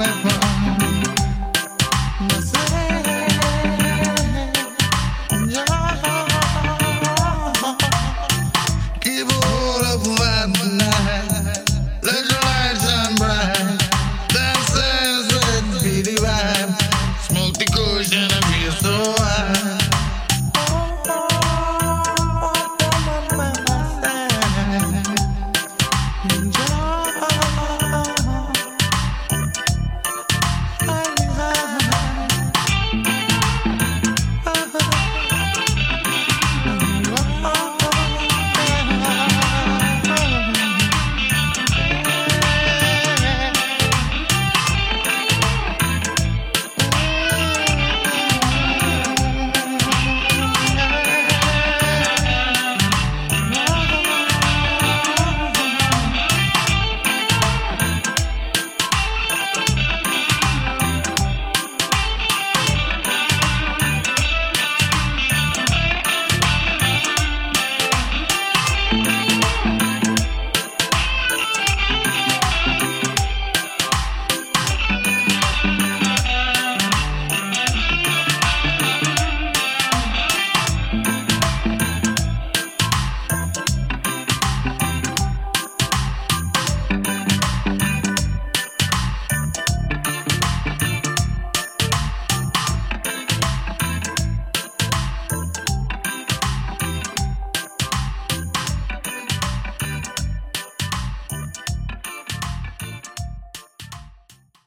enjoy.